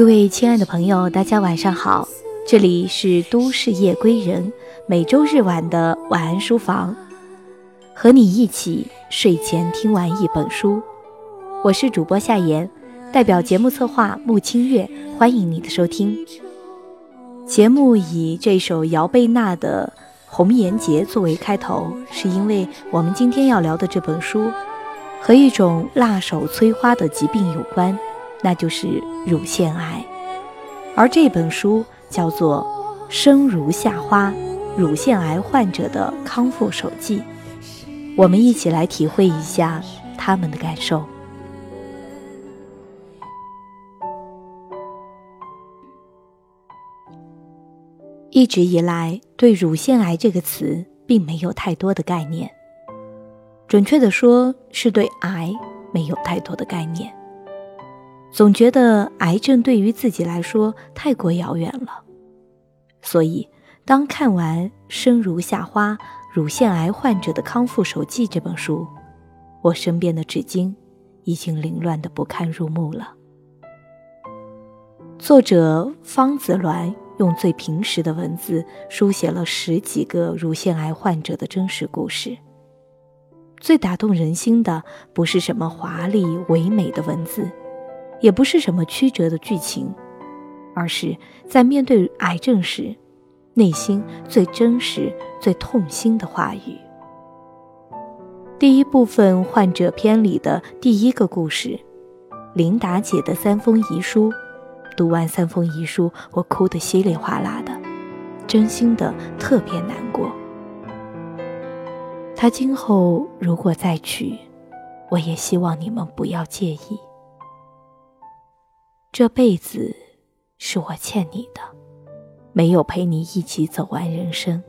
各位亲爱的朋友，大家晚上好，这里是都市夜归人，每周日晚的晚安书房，和你一起睡前听完一本书。我是主播夏言，代表节目策划穆清月，欢迎你的收听。节目以这首姚贝娜的《红颜劫》作为开头，是因为我们今天要聊的这本书和一种辣手摧花的疾病有关。那就是乳腺癌，而这本书叫做《生如夏花：乳腺癌患者的康复手记》，我们一起来体会一下他们的感受。一直以来，对乳腺癌这个词并没有太多的概念，准确的说，是对癌没有太多的概念。总觉得癌症对于自己来说太过遥远了，所以当看完《生如夏花：乳腺癌患者的康复手记》这本书，我身边的纸巾已经凌乱的不堪入目了。作者方子鸾用最平实的文字书写了十几个乳腺癌患者的真实故事。最打动人心的不是什么华丽唯美的文字。也不是什么曲折的剧情，而是在面对癌症时，内心最真实、最痛心的话语。第一部分患者篇里的第一个故事，琳达姐的三封遗书。读完三封遗书，我哭得稀里哗啦的，真心的特别难过。他今后如果再娶，我也希望你们不要介意。这辈子是我欠你的，没有陪你一起走完人生。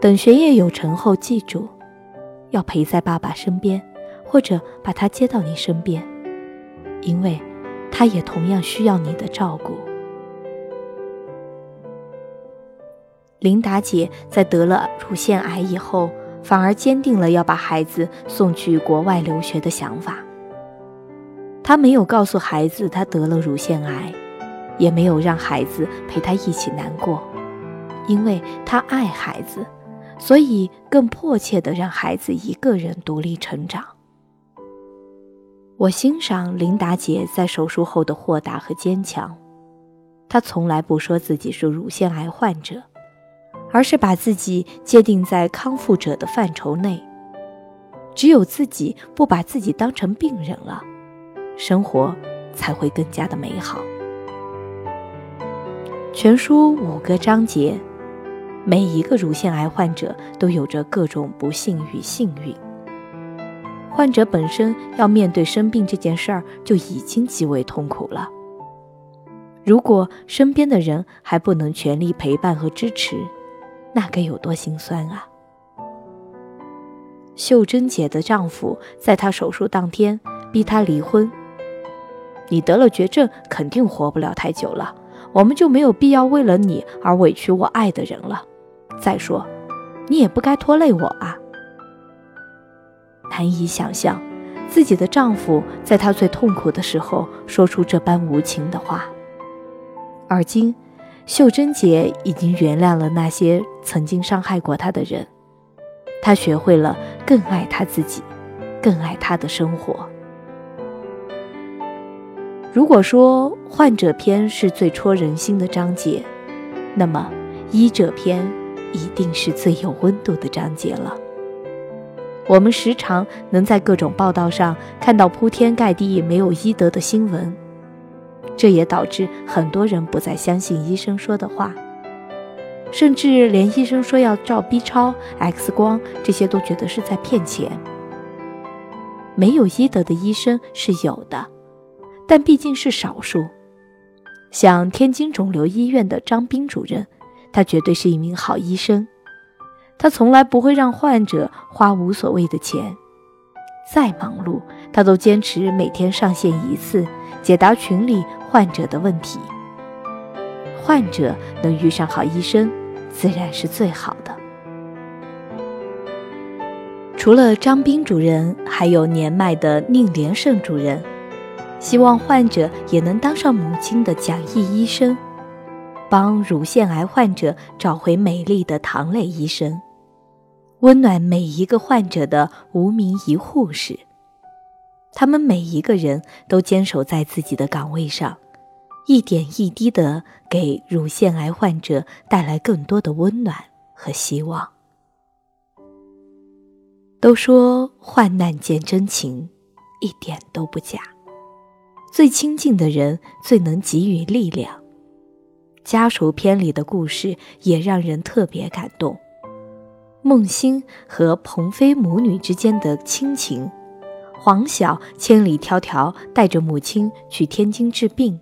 等学业有成后，记住要陪在爸爸身边，或者把他接到你身边，因为他也同样需要你的照顾。琳达姐在得了乳腺癌以后，反而坚定了要把孩子送去国外留学的想法。他没有告诉孩子他得了乳腺癌，也没有让孩子陪他一起难过，因为他爱孩子，所以更迫切地让孩子一个人独立成长。我欣赏琳达姐在手术后的豁达和坚强，她从来不说自己是乳腺癌患者，而是把自己界定在康复者的范畴内。只有自己不把自己当成病人了。生活才会更加的美好。全书五个章节，每一个乳腺癌患者都有着各种不幸与幸运。患者本身要面对生病这件事儿就已经极为痛苦了，如果身边的人还不能全力陪伴和支持，那该有多心酸啊！秀珍姐的丈夫在她手术当天逼她离婚。你得了绝症，肯定活不了太久了，我们就没有必要为了你而委屈我爱的人了。再说，你也不该拖累我啊！难以想象，自己的丈夫在她最痛苦的时候说出这般无情的话。而今，秀珍姐已经原谅了那些曾经伤害过她的人，她学会了更爱她自己，更爱她的生活。如果说患者篇是最戳人心的章节，那么医者篇一定是最有温度的章节了。我们时常能在各种报道上看到铺天盖地没有医德的新闻，这也导致很多人不再相信医生说的话，甚至连医生说要照 B 超、X 光这些都觉得是在骗钱。没有医德的医生是有的。但毕竟是少数，像天津肿瘤医院的张斌主任，他绝对是一名好医生。他从来不会让患者花无所谓的钱，再忙碌，他都坚持每天上线一次，解答群里患者的问题。患者能遇上好医生，自然是最好的。除了张斌主任，还有年迈的宁连胜主任。希望患者也能当上母亲的讲义医生，帮乳腺癌患者找回美丽的糖类医生，温暖每一个患者的无名医护士。他们每一个人都坚守在自己的岗位上，一点一滴地给乳腺癌患者带来更多的温暖和希望。都说患难见真情，一点都不假。最亲近的人最能给予力量。家属篇里的故事也让人特别感动。孟欣和彭飞母女之间的亲情，黄晓千里迢迢带着母亲去天津治病，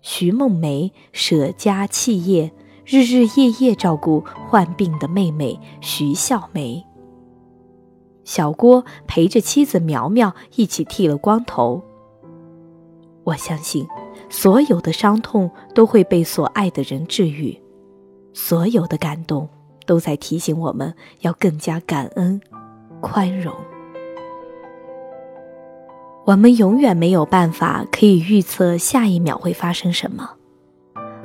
徐梦梅舍家弃业，日日夜夜照顾患病的妹妹徐笑梅。小郭陪着妻子苗苗一起剃了光头。我相信，所有的伤痛都会被所爱的人治愈，所有的感动都在提醒我们要更加感恩、宽容。我们永远没有办法可以预测下一秒会发生什么，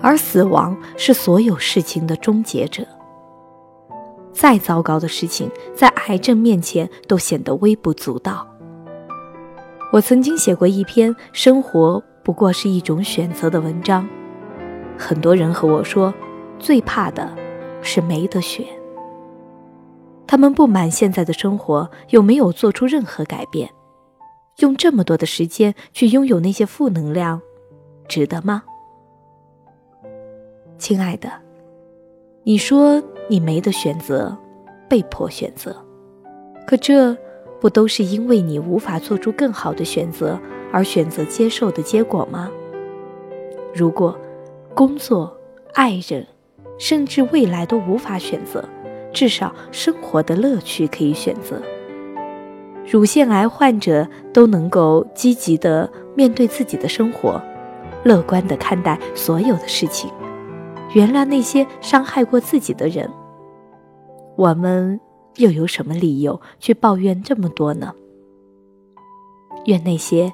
而死亡是所有事情的终结者。再糟糕的事情，在癌症面前都显得微不足道。我曾经写过一篇“生活不过是一种选择”的文章，很多人和我说，最怕的是没得选。他们不满现在的生活，又没有做出任何改变，用这么多的时间去拥有那些负能量，值得吗？亲爱的，你说。你没得选择，被迫选择，可这不都是因为你无法做出更好的选择而选择接受的结果吗？如果工作、爱人，甚至未来都无法选择，至少生活的乐趣可以选择。乳腺癌患者都能够积极的面对自己的生活，乐观的看待所有的事情。原谅那些伤害过自己的人，我们又有什么理由去抱怨这么多呢？愿那些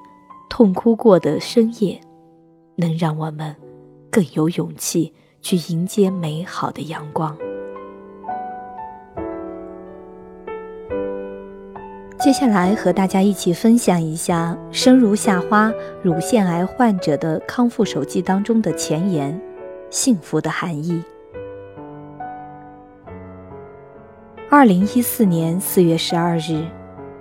痛哭过的深夜，能让我们更有勇气去迎接美好的阳光。接下来和大家一起分享一下《生如夏花》乳腺癌患者的康复手记当中的前言。幸福的含义。二零一四年四月十二日，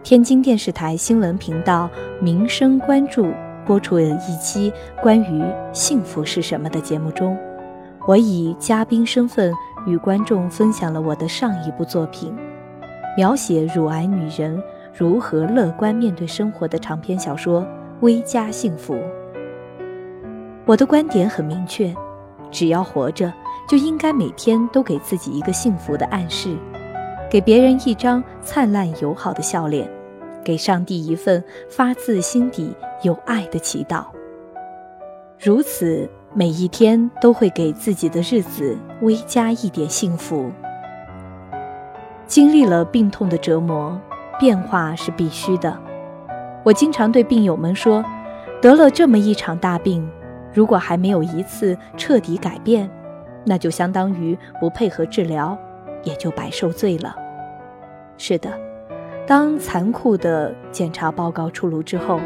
天津电视台新闻频道《民生关注》播出了一期关于幸福是什么的节目中，我以嘉宾身份与观众分享了我的上一部作品，描写乳癌女人如何乐观面对生活的长篇小说《微加幸福》。我的观点很明确。只要活着，就应该每天都给自己一个幸福的暗示，给别人一张灿烂友好的笑脸，给上帝一份发自心底有爱的祈祷。如此，每一天都会给自己的日子微加一点幸福。经历了病痛的折磨，变化是必须的。我经常对病友们说，得了这么一场大病。如果还没有一次彻底改变，那就相当于不配合治疗，也就白受罪了。是的，当残酷的检查报告出炉之后，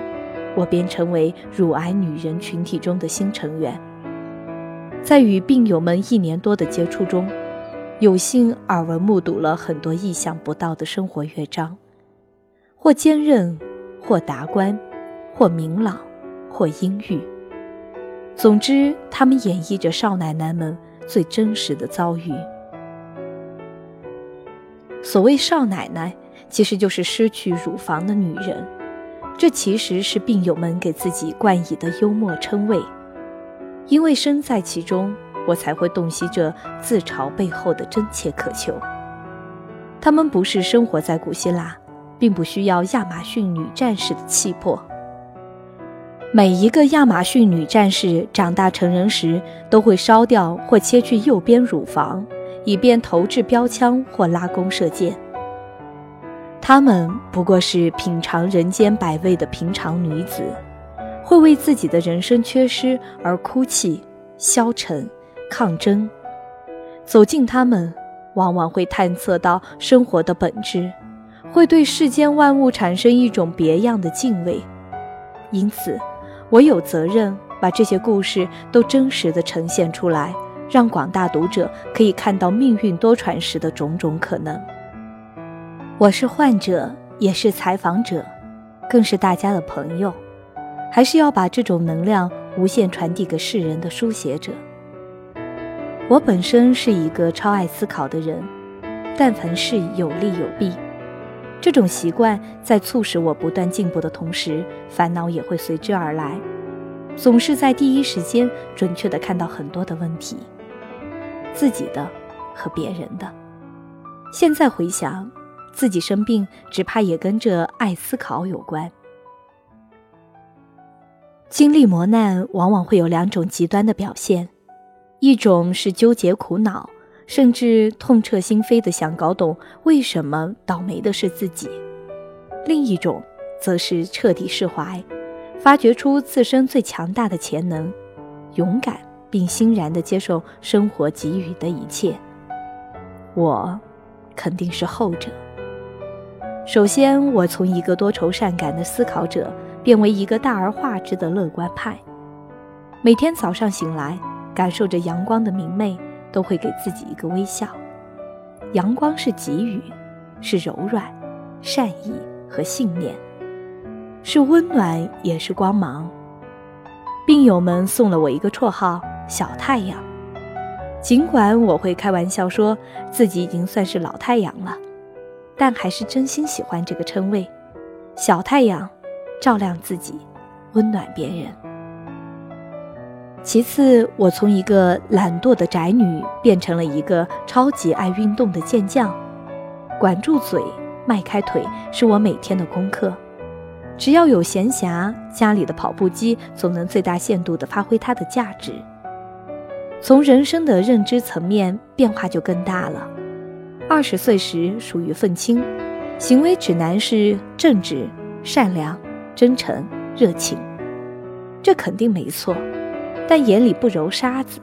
我便成为乳癌女人群体中的新成员。在与病友们一年多的接触中，有幸耳闻目睹了很多意想不到的生活乐章，或坚韧，或达观，或明朗，或阴郁。总之，他们演绎着少奶奶们最真实的遭遇。所谓少奶奶，其实就是失去乳房的女人。这其实是病友们给自己冠以的幽默称谓。因为身在其中，我才会洞悉这自嘲背后的真切渴求。他们不是生活在古希腊，并不需要亚马逊女战士的气魄。每一个亚马逊女战士长大成人时，都会烧掉或切去右边乳房，以便投掷标枪或拉弓射箭。她们不过是品尝人间百味的平常女子，会为自己的人生缺失而哭泣、消沉、抗争。走进他们，往往会探测到生活的本质，会对世间万物产生一种别样的敬畏。因此，我有责任把这些故事都真实的呈现出来，让广大读者可以看到命运多舛时的种种可能。我是患者，也是采访者，更是大家的朋友，还是要把这种能量无限传递给世人的书写者。我本身是一个超爱思考的人，但凡事有利有弊。这种习惯在促使我不断进步的同时，烦恼也会随之而来。总是在第一时间准确的看到很多的问题，自己的和别人的。现在回想，自己生病，只怕也跟这爱思考有关。经历磨难，往往会有两种极端的表现，一种是纠结苦恼。甚至痛彻心扉的想搞懂为什么倒霉的是自己，另一种则是彻底释怀，发掘出自身最强大的潜能，勇敢并欣然地接受生活给予的一切。我，肯定是后者。首先，我从一个多愁善感的思考者变为一个大而化之的乐观派，每天早上醒来，感受着阳光的明媚。都会给自己一个微笑。阳光是给予，是柔软、善意和信念，是温暖，也是光芒。病友们送了我一个绰号“小太阳”，尽管我会开玩笑说自己已经算是老太阳了，但还是真心喜欢这个称谓。小太阳，照亮自己，温暖别人。其次，我从一个懒惰的宅女变成了一个超级爱运动的健将。管住嘴，迈开腿，是我每天的功课。只要有闲暇，家里的跑步机总能最大限度地发挥它的价值。从人生的认知层面，变化就更大了。二十岁时属于愤青，行为指南是正直、善良、真诚、热情，这肯定没错。但眼里不揉沙子。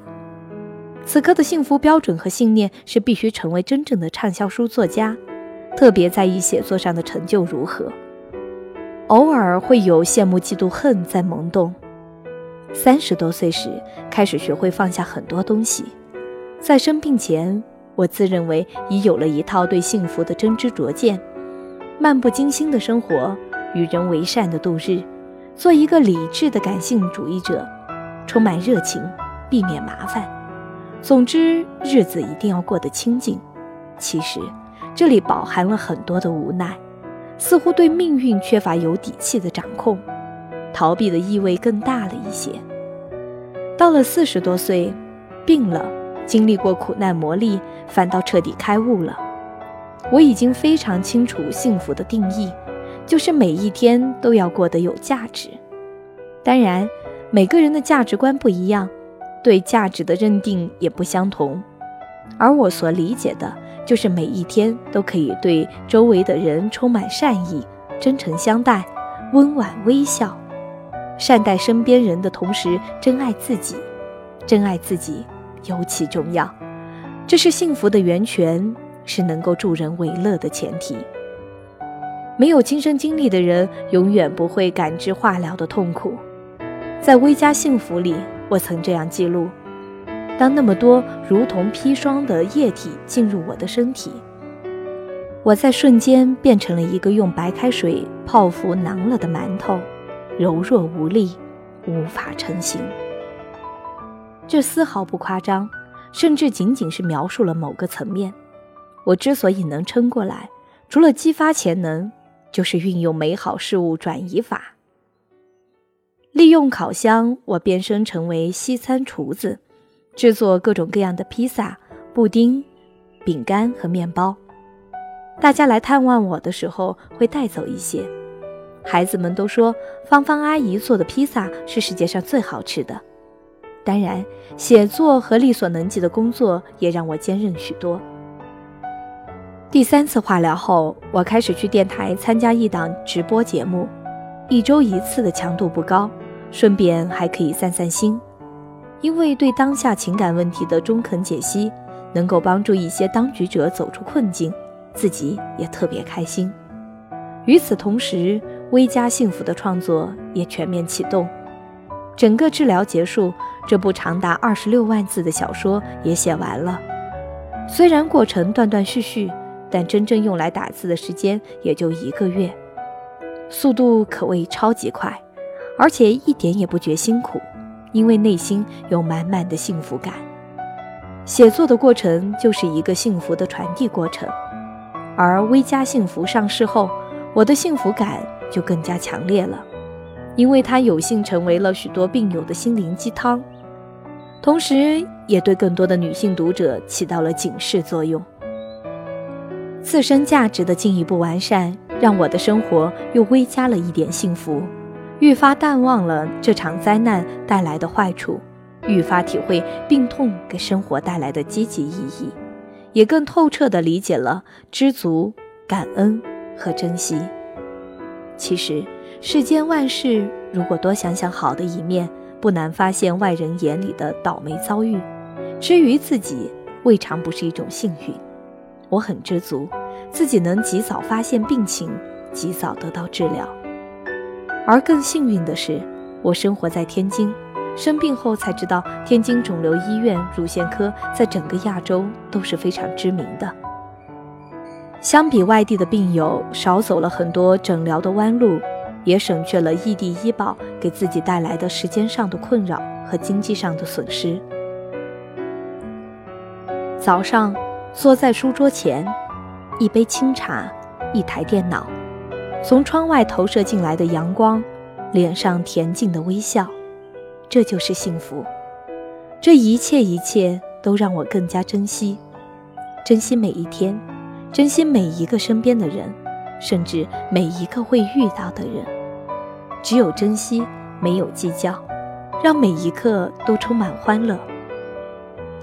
此刻的幸福标准和信念是必须成为真正的畅销书作家，特别在意写作上的成就如何。偶尔会有羡慕、嫉妒、恨在萌动。三十多岁时开始学会放下很多东西，在生病前，我自认为已有了一套对幸福的真知灼见，漫不经心的生活，与人为善的度日，做一个理智的感性主义者。充满热情，避免麻烦。总之，日子一定要过得清静。其实，这里饱含了很多的无奈，似乎对命运缺乏有底气的掌控，逃避的意味更大了一些。到了四十多岁，病了，经历过苦难磨砺，反倒彻底开悟了。我已经非常清楚幸福的定义，就是每一天都要过得有价值。当然。每个人的价值观不一样，对价值的认定也不相同。而我所理解的，就是每一天都可以对周围的人充满善意、真诚相待、温婉微笑，善待身边人的同时，珍爱自己。珍爱自己尤其重要，这是幸福的源泉，是能够助人为乐的前提。没有亲身经历的人，永远不会感知化疗的痛苦。在《微加幸福》里，我曾这样记录：当那么多如同砒霜的液体进入我的身体，我在瞬间变成了一个用白开水泡芙囊了的馒头，柔弱无力，无法成型。这丝毫不夸张，甚至仅仅是描述了某个层面。我之所以能撑过来，除了激发潜能，就是运用美好事物转移法。利用烤箱，我变身成为西餐厨子，制作各种各样的披萨、布丁、饼干和面包。大家来探望我的时候会带走一些。孩子们都说芳芳阿姨做的披萨是世界上最好吃的。当然，写作和力所能及的工作也让我坚韧许多。第三次化疗后，我开始去电台参加一档直播节目，一周一次的强度不高。顺便还可以散散心，因为对当下情感问题的中肯解析，能够帮助一些当局者走出困境，自己也特别开心。与此同时，微加幸福的创作也全面启动。整个治疗结束，这部长达二十六万字的小说也写完了。虽然过程断断续续，但真正用来打字的时间也就一个月，速度可谓超级快，而且一点也不觉辛苦，因为内心有满满的幸福感。写作的过程就是一个幸福的传递过程，而微加幸福上市后，我的幸福感就更加强烈了。因为它有幸成为了许多病友的心灵鸡汤，同时也对更多的女性读者起到了警示作用。自身价值的进一步完善，让我的生活又微加了一点幸福，愈发淡忘了这场灾难带来的坏处，愈发体会病痛给生活带来的积极意义，也更透彻地理解了知足、感恩和珍惜。其实。世间万事，如果多想想好的一面，不难发现外人眼里的倒霉遭遇。至于自己，未尝不是一种幸运。我很知足，自己能及早发现病情，及早得到治疗。而更幸运的是，我生活在天津，生病后才知道，天津肿瘤医院乳腺科在整个亚洲都是非常知名的。相比外地的病友，少走了很多诊疗的弯路。也省去了异地医保给自己带来的时间上的困扰和经济上的损失。早上坐在书桌前，一杯清茶，一台电脑，从窗外投射进来的阳光，脸上恬静的微笑，这就是幸福。这一切一切都让我更加珍惜，珍惜每一天，珍惜每一个身边的人。甚至每一个会遇到的人，只有珍惜，没有计较，让每一刻都充满欢乐。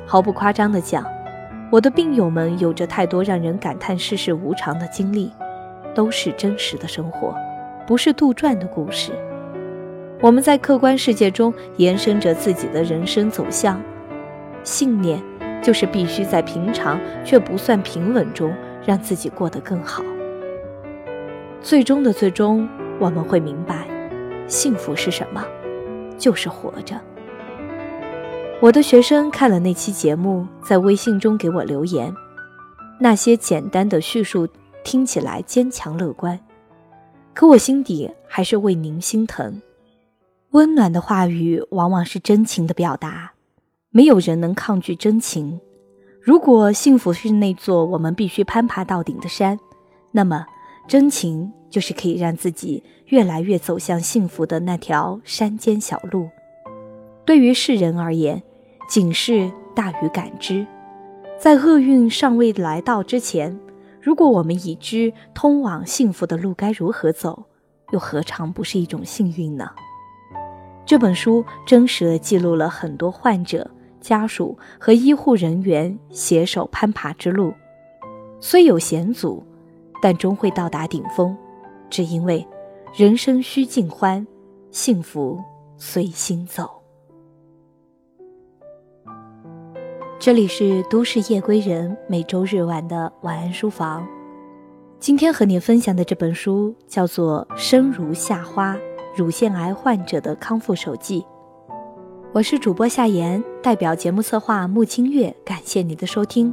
毫不夸张地讲，我的病友们有着太多让人感叹世事无常的经历，都是真实的生活，不是杜撰的故事。我们在客观世界中延伸着自己的人生走向，信念就是必须在平常却不算平稳中，让自己过得更好。最终的最终，我们会明白，幸福是什么，就是活着。我的学生看了那期节目，在微信中给我留言，那些简单的叙述听起来坚强乐观，可我心底还是为您心疼。温暖的话语往往是真情的表达，没有人能抗拒真情。如果幸福是那座我们必须攀爬到顶的山，那么。真情就是可以让自己越来越走向幸福的那条山间小路。对于世人而言，警示大于感知。在厄运尚未来到之前，如果我们已知通往幸福的路该如何走，又何尝不是一种幸运呢？这本书真实的记录了很多患者、家属和医护人员携手攀爬之路，虽有险阻。但终会到达顶峰，只因为人生须尽欢，幸福随心走。这里是都市夜归人每周日晚的晚安书房。今天和你分享的这本书叫做《生如夏花：乳腺癌患者的康复手记》。我是主播夏言，代表节目策划穆清月，感谢你的收听。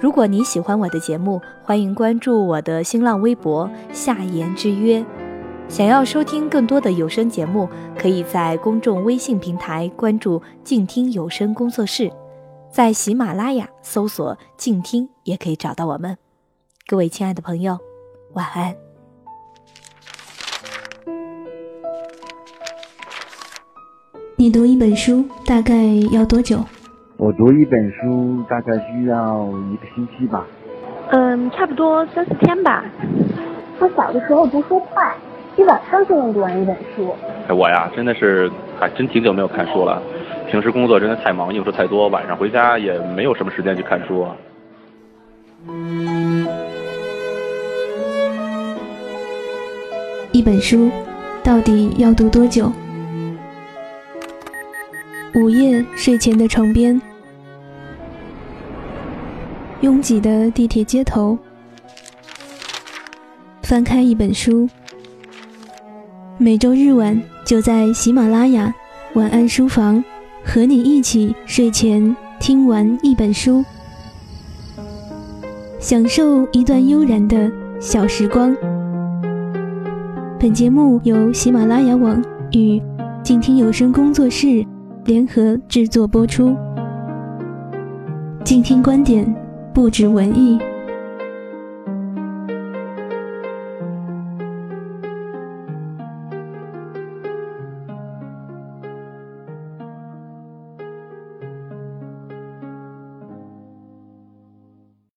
如果你喜欢我的节目，欢迎关注我的新浪微博“夏言之约”。想要收听更多的有声节目，可以在公众微信平台关注“静听有声工作室”，在喜马拉雅搜索“静听”也可以找到我们。各位亲爱的朋友，晚安。你读一本书大概要多久？我读一本书大概需要一个星期吧。嗯，差不多三四天吧。我小的时候读书快，一晚上就能读完一本书。哎，我呀，真的是还真挺久没有看书了。平时工作真的太忙，应酬太多，晚上回家也没有什么时间去看书。一本书到底要读多久？午夜睡前的床边，拥挤的地铁街头，翻开一本书。每周日晚就在喜马拉雅晚安书房，和你一起睡前听完一本书，享受一段悠然的小时光。本节目由喜马拉雅网与静听有声工作室联合制作播出。静听观点，不止文艺。